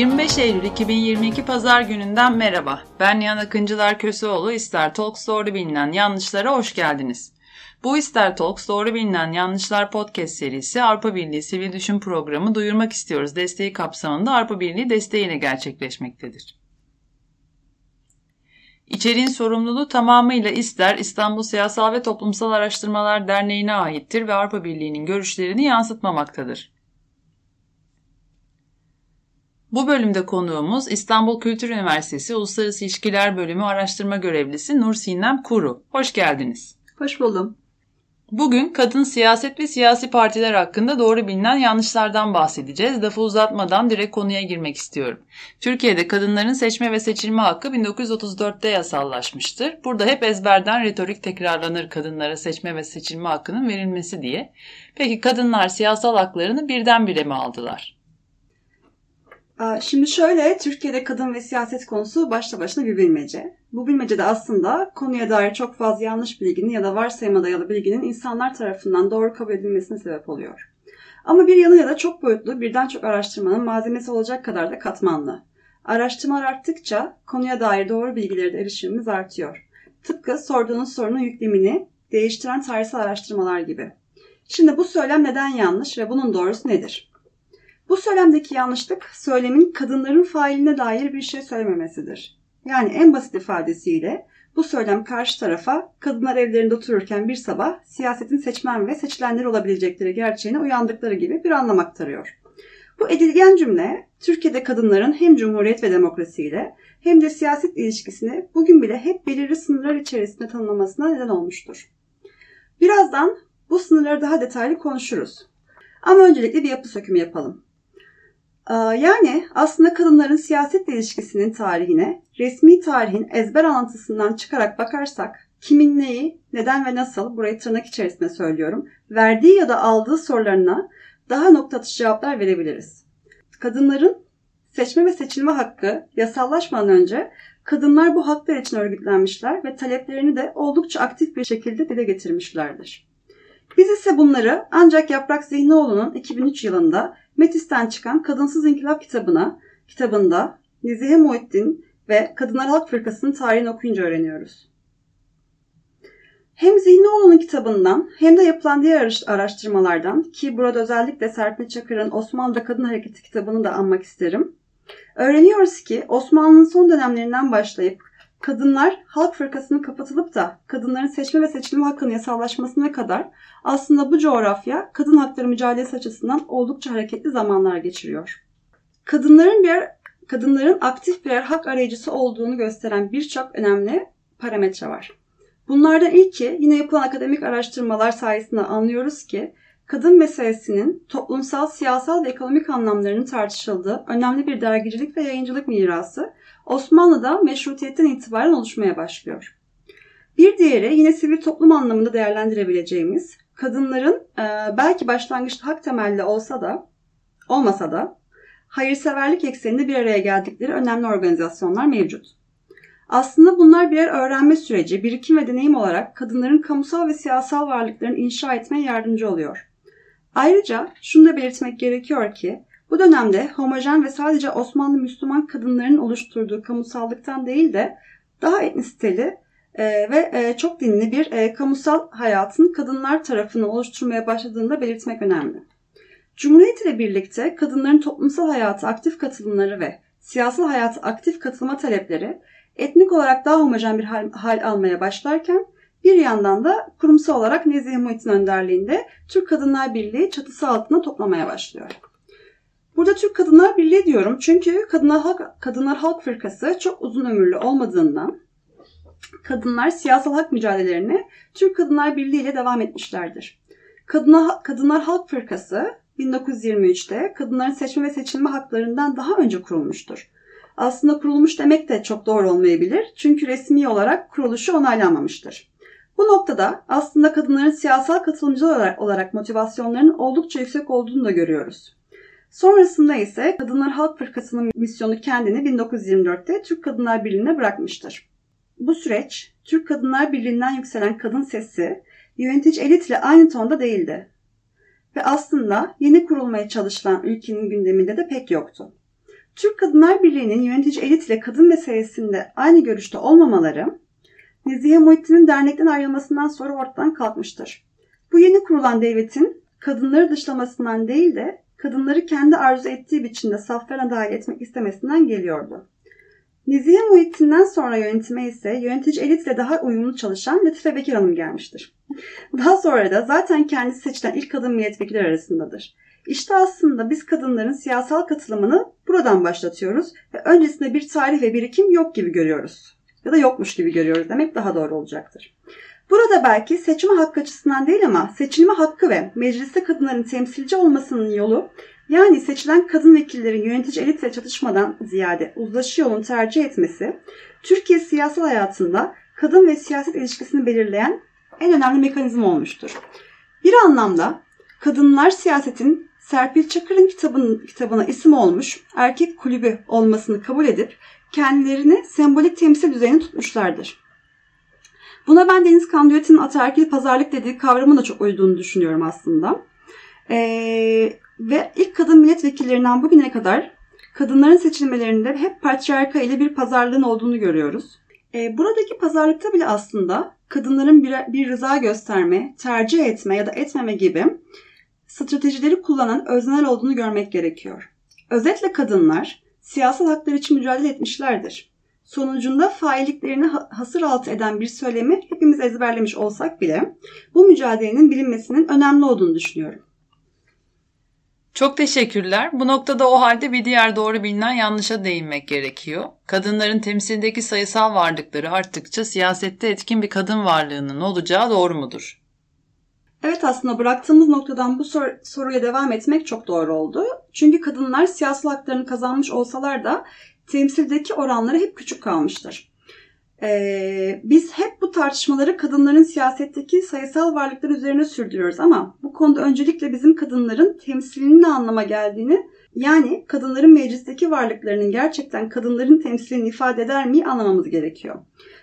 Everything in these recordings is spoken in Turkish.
25 Eylül 2022 Pazar gününden merhaba. Ben Nihan Akıncılar Köseoğlu. İster Talks doğru bilinen yanlışlara hoş geldiniz. Bu İster Talks doğru bilinen yanlışlar podcast serisi Avrupa Birliği Sivil Düşün Programı Duyurmak istiyoruz desteği kapsamında Avrupa Birliği desteğiyle gerçekleşmektedir. İçeriğin sorumluluğu tamamıyla İster İstanbul Siyasal ve Toplumsal Araştırmalar Derneği'ne aittir ve Avrupa Birliği'nin görüşlerini yansıtmamaktadır. Bu bölümde konuğumuz İstanbul Kültür Üniversitesi Uluslararası İlişkiler Bölümü araştırma görevlisi Nur Sinem Kuru. Hoş geldiniz. Hoş buldum. Bugün kadın siyaset ve siyasi partiler hakkında doğru bilinen yanlışlardan bahsedeceğiz. Lafı uzatmadan direkt konuya girmek istiyorum. Türkiye'de kadınların seçme ve seçilme hakkı 1934'te yasallaşmıştır. Burada hep ezberden retorik tekrarlanır kadınlara seçme ve seçilme hakkının verilmesi diye. Peki kadınlar siyasal haklarını birdenbire mi aldılar? Şimdi şöyle, Türkiye'de kadın ve siyaset konusu başta başına bir bilmece. Bu bilmece de aslında konuya dair çok fazla yanlış bilginin ya da varsayıma dayalı bilginin insanlar tarafından doğru kabul edilmesine sebep oluyor. Ama bir yanıyla da çok boyutlu birden çok araştırmanın malzemesi olacak kadar da katmanlı. Araştırmalar arttıkça konuya dair doğru bilgilere de erişimimiz artıyor. Tıpkı sorduğunuz sorunun yüklemini değiştiren tarihsel araştırmalar gibi. Şimdi bu söylem neden yanlış ve bunun doğrusu nedir? Bu söylemdeki yanlışlık söylemin kadınların failine dair bir şey söylememesidir. Yani en basit ifadesiyle bu söylem karşı tarafa kadınlar evlerinde otururken bir sabah siyasetin seçmen ve seçilenler olabilecekleri gerçeğine uyandıkları gibi bir anlam aktarıyor. Bu edilgen cümle Türkiye'de kadınların hem cumhuriyet ve demokrasiyle hem de siyaset ilişkisini bugün bile hep belirli sınırlar içerisinde tanımlamasına neden olmuştur. Birazdan bu sınırları daha detaylı konuşuruz. Ama öncelikle bir yapı sökümü yapalım. Ee, yani aslında kadınların siyasetle ilişkisinin tarihine resmi tarihin ezber anlatısından çıkarak bakarsak kimin neyi, neden ve nasıl burayı tırnak içerisinde söylüyorum verdiği ya da aldığı sorularına daha nokta atışı cevaplar verebiliriz. Kadınların seçme ve seçilme hakkı yasallaşmadan önce kadınlar bu haklar için örgütlenmişler ve taleplerini de oldukça aktif bir şekilde dile getirmişlerdir. Biz ise bunları ancak Yaprak Zihnioğlu'nun 2003 yılında Metis'ten çıkan Kadınsız İnkılap kitabına, kitabında Nezihe Muhittin ve Kadınlar Halk Fırkası'nın tarihini okuyunca öğreniyoruz. Hem Zihnioğlu'nun kitabından hem de yapılan diğer araştırmalardan ki burada özellikle Serpil Çakır'ın Osmanlı'da Kadın Hareketi kitabını da anmak isterim. Öğreniyoruz ki Osmanlı'nın son dönemlerinden başlayıp kadınlar halk fırkasının kapatılıp da kadınların seçme ve seçilme hakkının yasallaşmasına kadar aslında bu coğrafya kadın hakları mücadelesi açısından oldukça hareketli zamanlar geçiriyor. Kadınların bir kadınların aktif birer hak arayıcısı olduğunu gösteren birçok önemli parametre var. Bunlardan ilki yine yapılan akademik araştırmalar sayesinde anlıyoruz ki kadın meselesinin toplumsal, siyasal ve ekonomik anlamlarının tartışıldığı önemli bir dergicilik ve yayıncılık mirası Osmanlı'da meşrutiyetten itibaren oluşmaya başlıyor. Bir diğeri yine sivil toplum anlamında değerlendirebileceğimiz kadınların e, belki başlangıçta hak temelli olsa da olmasa da hayırseverlik ekseninde bir araya geldikleri önemli organizasyonlar mevcut. Aslında bunlar birer öğrenme süreci, birikim ve deneyim olarak kadınların kamusal ve siyasal varlıklarını inşa etmeye yardımcı oluyor. Ayrıca şunu da belirtmek gerekiyor ki bu dönemde homojen ve sadece Osmanlı Müslüman kadınların oluşturduğu kamusallıktan değil de daha etnisiteli e, ve e, çok dinli bir e, kamusal hayatın kadınlar tarafını oluşturmaya başladığını da belirtmek önemli. Cumhuriyet ile birlikte kadınların toplumsal hayata aktif katılımları ve siyasal hayata aktif katılma talepleri etnik olarak daha homojen bir hal, hal almaya başlarken bir yandan da kurumsal olarak Nezih Muhit'in önderliğinde Türk Kadınlar Birliği çatısı altında toplamaya başlıyor. Burada Türk Kadınlar Birliği diyorum çünkü Kadınlar Halk, Kadınlar Halk Fırkası çok uzun ömürlü olmadığından kadınlar siyasal hak mücadelelerini Türk Kadınlar Birliği ile devam etmişlerdir. Kadınlar, Kadınlar Halk Fırkası 1923'te kadınların seçme ve seçilme haklarından daha önce kurulmuştur. Aslında kurulmuş demek de çok doğru olmayabilir çünkü resmi olarak kuruluşu onaylanmamıştır. Bu noktada aslında kadınların siyasal katılımcı olarak motivasyonlarının oldukça yüksek olduğunu da görüyoruz. Sonrasında ise Kadınlar Halk Fırkası'nın misyonu kendini 1924'te Türk Kadınlar Birliği'ne bırakmıştır. Bu süreç Türk Kadınlar Birliği'nden yükselen kadın sesi yönetici elitle aynı tonda değildi. Ve aslında yeni kurulmaya çalışılan ülkenin gündeminde de pek yoktu. Türk Kadınlar Birliği'nin yönetici elit ile kadın meselesinde aynı görüşte olmamaları, Nezihe Muhittin'in dernekten ayrılmasından sonra ortadan kalkmıştır. Bu yeni kurulan devletin kadınları dışlamasından değil de kadınları kendi arzu ettiği biçimde saflarına dahil etmek istemesinden geliyordu. Nezihe Muhittin'den sonra yönetime ise yönetici elitle daha uyumlu çalışan Latife Bekir Hanım gelmiştir. Daha sonra da zaten kendisi seçilen ilk kadın milletvekili arasındadır. İşte aslında biz kadınların siyasal katılımını buradan başlatıyoruz ve öncesinde bir tarih ve birikim yok gibi görüyoruz. Ya da yokmuş gibi görüyoruz demek daha doğru olacaktır. Burada belki seçme hakkı açısından değil ama seçilme hakkı ve mecliste kadınların temsilci olmasının yolu yani seçilen kadın vekillerin yönetici elitle çatışmadan ziyade uzlaşı yolunu tercih etmesi Türkiye siyasal hayatında kadın ve siyaset ilişkisini belirleyen en önemli mekanizma olmuştur. Bir anlamda kadınlar siyasetin Serpil Çakır'ın kitabın, kitabına isim olmuş erkek kulübü olmasını kabul edip kendilerini sembolik temsil düzeyini tutmuşlardır. Buna ben Deniz Kandiyat'ın ataerkil pazarlık dediği kavramın da çok uyduğunu düşünüyorum aslında. Ee, ve ilk kadın milletvekillerinden bugüne kadar kadınların seçilmelerinde hep patriarka ile bir pazarlığın olduğunu görüyoruz. Ee, buradaki pazarlıkta bile aslında kadınların bir, bir rıza gösterme, tercih etme ya da etmeme gibi stratejileri kullanan öznel olduğunu görmek gerekiyor. Özetle kadınlar siyasal haklar için mücadele etmişlerdir. Sonucunda failliklerini hasır altı eden bir söylemi hepimiz ezberlemiş olsak bile bu mücadelenin bilinmesinin önemli olduğunu düşünüyorum. Çok teşekkürler. Bu noktada o halde bir diğer doğru bilinen yanlışa değinmek gerekiyor. Kadınların temsildeki sayısal varlıkları arttıkça siyasette etkin bir kadın varlığının olacağı doğru mudur? Evet aslında bıraktığımız noktadan bu sor- soruya devam etmek çok doğru oldu. Çünkü kadınlar siyasal haklarını kazanmış olsalar da temsildeki oranları hep küçük kalmıştır. Ee, biz hep bu tartışmaları kadınların siyasetteki sayısal varlıklar üzerine sürdürüyoruz ama bu konuda öncelikle bizim kadınların temsilinin ne anlama geldiğini yani kadınların meclisteki varlıklarının gerçekten kadınların temsilini ifade eder mi anlamamız gerekiyor.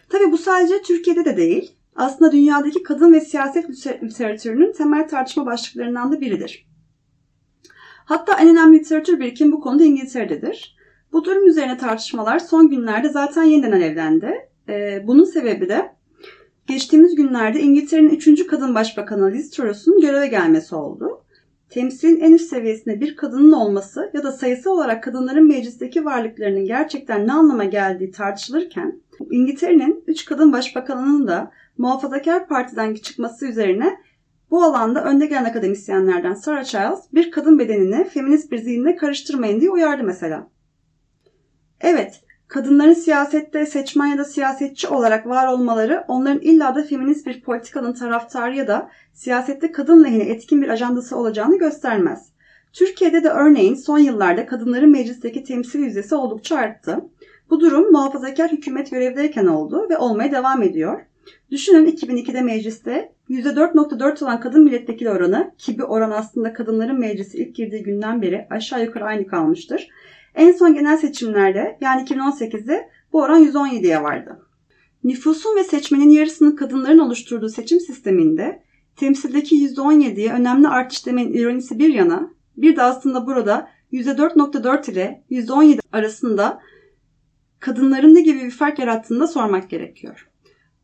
Tabi bu sadece Türkiye'de de değil aslında dünyadaki kadın ve siyaset literatürünün temel tartışma başlıklarından da biridir. Hatta en önemli literatür birikim bu konuda İngiltere'dedir. Bu durum üzerine tartışmalar son günlerde zaten yeniden alevlendi. Ee, bunun sebebi de geçtiğimiz günlerde İngiltere'nin 3. kadın başbakanı Liz Truss'un göreve gelmesi oldu. Temsilin en üst seviyesinde bir kadının olması ya da sayısı olarak kadınların meclisteki varlıklarının gerçekten ne anlama geldiği tartışılırken İngiltere'nin 3 kadın başbakanının da muhafazakar partiden çıkması üzerine bu alanda önde gelen akademisyenlerden Sarah Childs bir kadın bedenini feminist bir zihinle karıştırmayın diye uyardı mesela. Evet, kadınların siyasette seçmen ya da siyasetçi olarak var olmaları onların illa da feminist bir politikanın taraftarı ya da siyasette kadın lehine etkin bir ajandası olacağını göstermez. Türkiye'de de örneğin son yıllarda kadınların meclisteki temsil yüzdesi oldukça arttı. Bu durum muhafazakar hükümet görevdeyken oldu ve olmaya devam ediyor. Düşünün 2002'de mecliste %4.4 olan kadın milletvekili oranı ki bir oran aslında kadınların meclisi ilk girdiği günden beri aşağı yukarı aynı kalmıştır. En son genel seçimlerde yani 2018'de bu oran 117'ye vardı. Nüfusun ve seçmenin yarısının kadınların oluşturduğu seçim sisteminde temsildeki %17'ye önemli artış demenin ironisi bir yana bir de aslında burada %4.4 ile %17 arasında kadınların ne gibi bir fark yarattığını da sormak gerekiyor.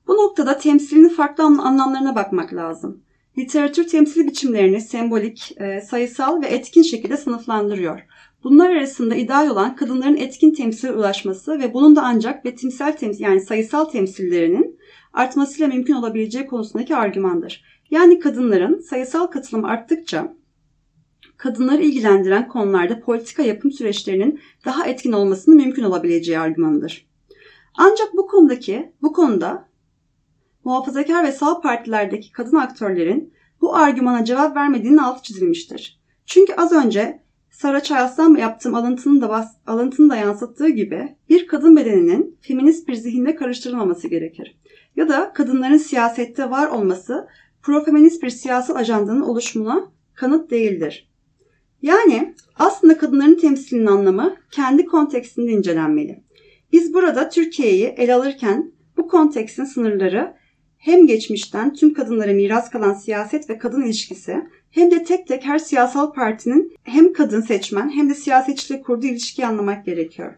Bu noktada temsilinin farklı anlamlarına bakmak lazım. Literatür temsil biçimlerini sembolik, e, sayısal ve etkin şekilde sınıflandırıyor. Bunlar arasında ideal olan kadınların etkin temsile ulaşması ve bunun da ancak betimsel temsil yani sayısal temsillerinin artmasıyla mümkün olabileceği konusundaki argümandır. Yani kadınların sayısal katılımı arttıkça kadınları ilgilendiren konularda politika yapım süreçlerinin daha etkin olmasının mümkün olabileceği argümanıdır. Ancak bu konudaki bu konuda muhafazakar ve sağ partilerdeki kadın aktörlerin bu argümana cevap vermediğinin altı çizilmiştir. Çünkü az önce Sarah Childs'tan yaptığım alıntının da, alıntının da yansıttığı gibi bir kadın bedeninin feminist bir zihinde karıştırılmaması gerekir. Ya da kadınların siyasette var olması profeminist bir siyasal ajandanın oluşumuna kanıt değildir. Yani aslında kadınların temsilinin anlamı kendi kontekstinde incelenmeli. Biz burada Türkiye'yi ele alırken bu kontekstin sınırları hem geçmişten tüm kadınlara miras kalan siyaset ve kadın ilişkisi hem de tek tek her siyasal partinin hem kadın seçmen hem de siyasetçiyle kurduğu ilişkiyi anlamak gerekiyor.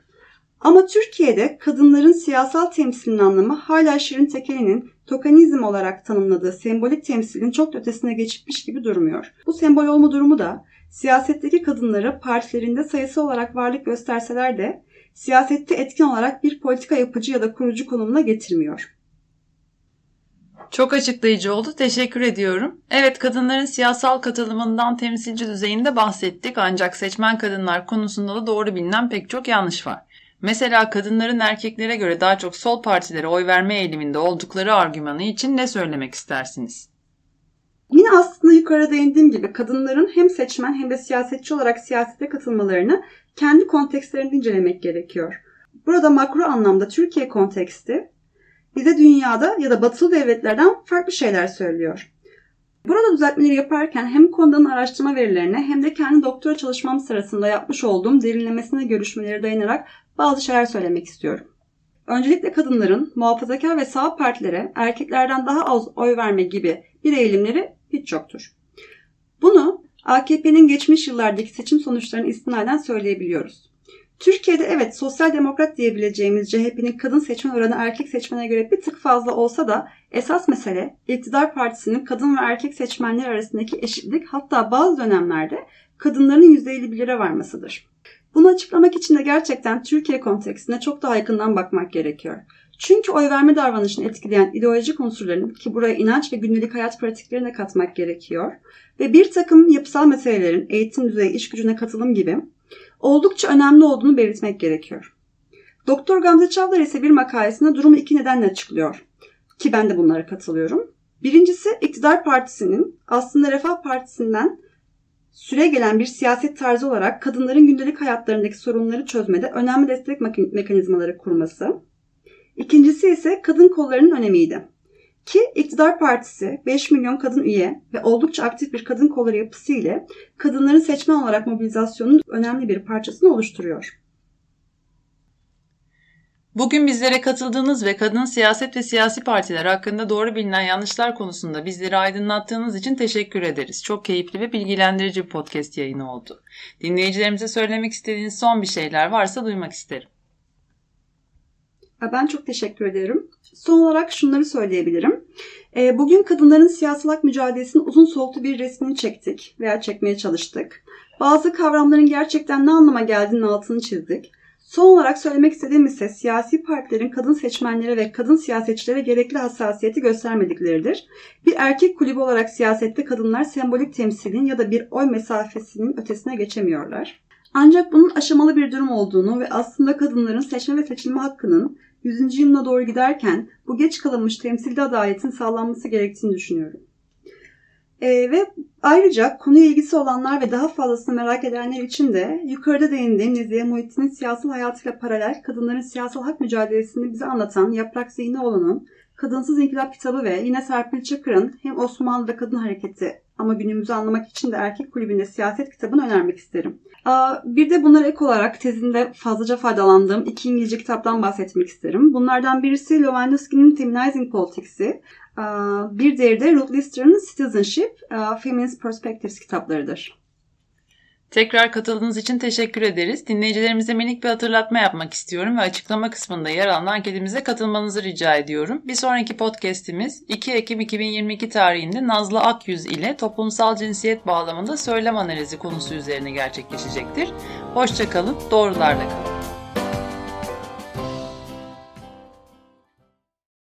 Ama Türkiye'de kadınların siyasal temsilinin anlamı hala Şirin Tekeli'nin tokanizm olarak tanımladığı sembolik temsilin çok ötesine geçmiş gibi durmuyor. Bu sembol olma durumu da siyasetteki kadınları partilerinde sayısı olarak varlık gösterseler de siyasette etkin olarak bir politika yapıcı ya da kurucu konumuna getirmiyor. Çok açıklayıcı oldu. Teşekkür ediyorum. Evet kadınların siyasal katılımından temsilci düzeyinde bahsettik ancak seçmen kadınlar konusunda da doğru bilinen pek çok yanlış var. Mesela kadınların erkeklere göre daha çok sol partilere oy verme eğiliminde oldukları argümanı için ne söylemek istersiniz? Yine aslında yukarıda değindiğim gibi kadınların hem seçmen hem de siyasetçi olarak siyasete katılmalarını kendi kontekstlerinde incelemek gerekiyor. Burada makro anlamda Türkiye konteksti bize dünyada ya da batılı devletlerden farklı şeyler söylüyor. Burada düzeltmeleri yaparken hem konudan araştırma verilerine hem de kendi doktora çalışmam sırasında yapmış olduğum derinlemesine görüşmelere dayanarak bazı şeyler söylemek istiyorum. Öncelikle kadınların muhafazakar ve sağ partilere erkeklerden daha az oy verme gibi bir eğilimleri hiç yoktur. Bunu AKP'nin geçmiş yıllardaki seçim sonuçlarını istinaden söyleyebiliyoruz. Türkiye'de evet sosyal demokrat diyebileceğimiz CHP'nin kadın seçmen oranı erkek seçmene göre bir tık fazla olsa da esas mesele iktidar partisinin kadın ve erkek seçmenler arasındaki eşitlik hatta bazı dönemlerde kadınların %51'lere varmasıdır. Bunu açıklamak için de gerçekten Türkiye kontekstine çok daha yakından bakmak gerekiyor. Çünkü oy verme davranışını etkileyen ideolojik unsurların ki buraya inanç ve günlük hayat pratiklerine katmak gerekiyor ve bir takım yapısal meselelerin eğitim düzeyi, iş gücüne katılım gibi oldukça önemli olduğunu belirtmek gerekiyor. Doktor Gamze Çavdar ise bir makalesinde durumu iki nedenle açıklıyor. Ki ben de bunlara katılıyorum. Birincisi iktidar partisinin aslında Refah Partisi'nden süre gelen bir siyaset tarzı olarak kadınların gündelik hayatlarındaki sorunları çözmede önemli destek mekanizmaları kurması. İkincisi ise kadın kollarının önemiydi. Ki iktidar partisi 5 milyon kadın üye ve oldukça aktif bir kadın kolları yapısı ile kadınların seçmen olarak mobilizasyonun önemli bir parçasını oluşturuyor. Bugün bizlere katıldığınız ve kadın siyaset ve siyasi partiler hakkında doğru bilinen yanlışlar konusunda bizleri aydınlattığınız için teşekkür ederiz. Çok keyifli ve bilgilendirici bir podcast yayını oldu. Dinleyicilerimize söylemek istediğiniz son bir şeyler varsa duymak isterim. Ben çok teşekkür ederim. Son olarak şunları söyleyebilirim. Ee, bugün kadınların siyasal hak mücadelesinin uzun soluklu bir resmini çektik veya çekmeye çalıştık. Bazı kavramların gerçekten ne anlama geldiğinin altını çizdik. Son olarak söylemek istediğim ise siyasi partilerin kadın seçmenlere ve kadın siyasetçilere gerekli hassasiyeti göstermedikleridir. Bir erkek kulübü olarak siyasette kadınlar sembolik temsilin ya da bir oy mesafesinin ötesine geçemiyorlar. Ancak bunun aşamalı bir durum olduğunu ve aslında kadınların seçme ve seçilme hakkının 100. yılına doğru giderken bu geç kalınmış temsilde adaletin sağlanması gerektiğini düşünüyorum. Ee, ve ayrıca konuya ilgisi olanlar ve daha fazlasını merak edenler için de yukarıda değindiğim Nezihe Muhittin'in siyasal hayatıyla paralel kadınların siyasal hak mücadelesini bize anlatan Yaprak Zihnioğlu'nun Kadınsız İnkılap kitabı ve yine Serpil Çakır'ın hem Osmanlı'da kadın hareketi ama günümüzü anlamak için de erkek kulübünde siyaset kitabını önermek isterim. Bir de bunlara ek olarak tezinde fazlaca faydalandığım iki İngilizce kitaptan bahsetmek isterim. Bunlardan birisi Lewandowski'nin Feminizing Politics'i, bir diğeri de Ruth Lister'ın Citizenship, Feminist Perspectives kitaplarıdır. Tekrar katıldığınız için teşekkür ederiz. Dinleyicilerimize minik bir hatırlatma yapmak istiyorum ve açıklama kısmında yer alan anketimize katılmanızı rica ediyorum. Bir sonraki podcast'imiz 2 Ekim 2022 tarihinde Nazlı Akyüz ile toplumsal cinsiyet bağlamında söylem analizi konusu üzerine gerçekleşecektir. Hoşçakalın, doğrularla kalın.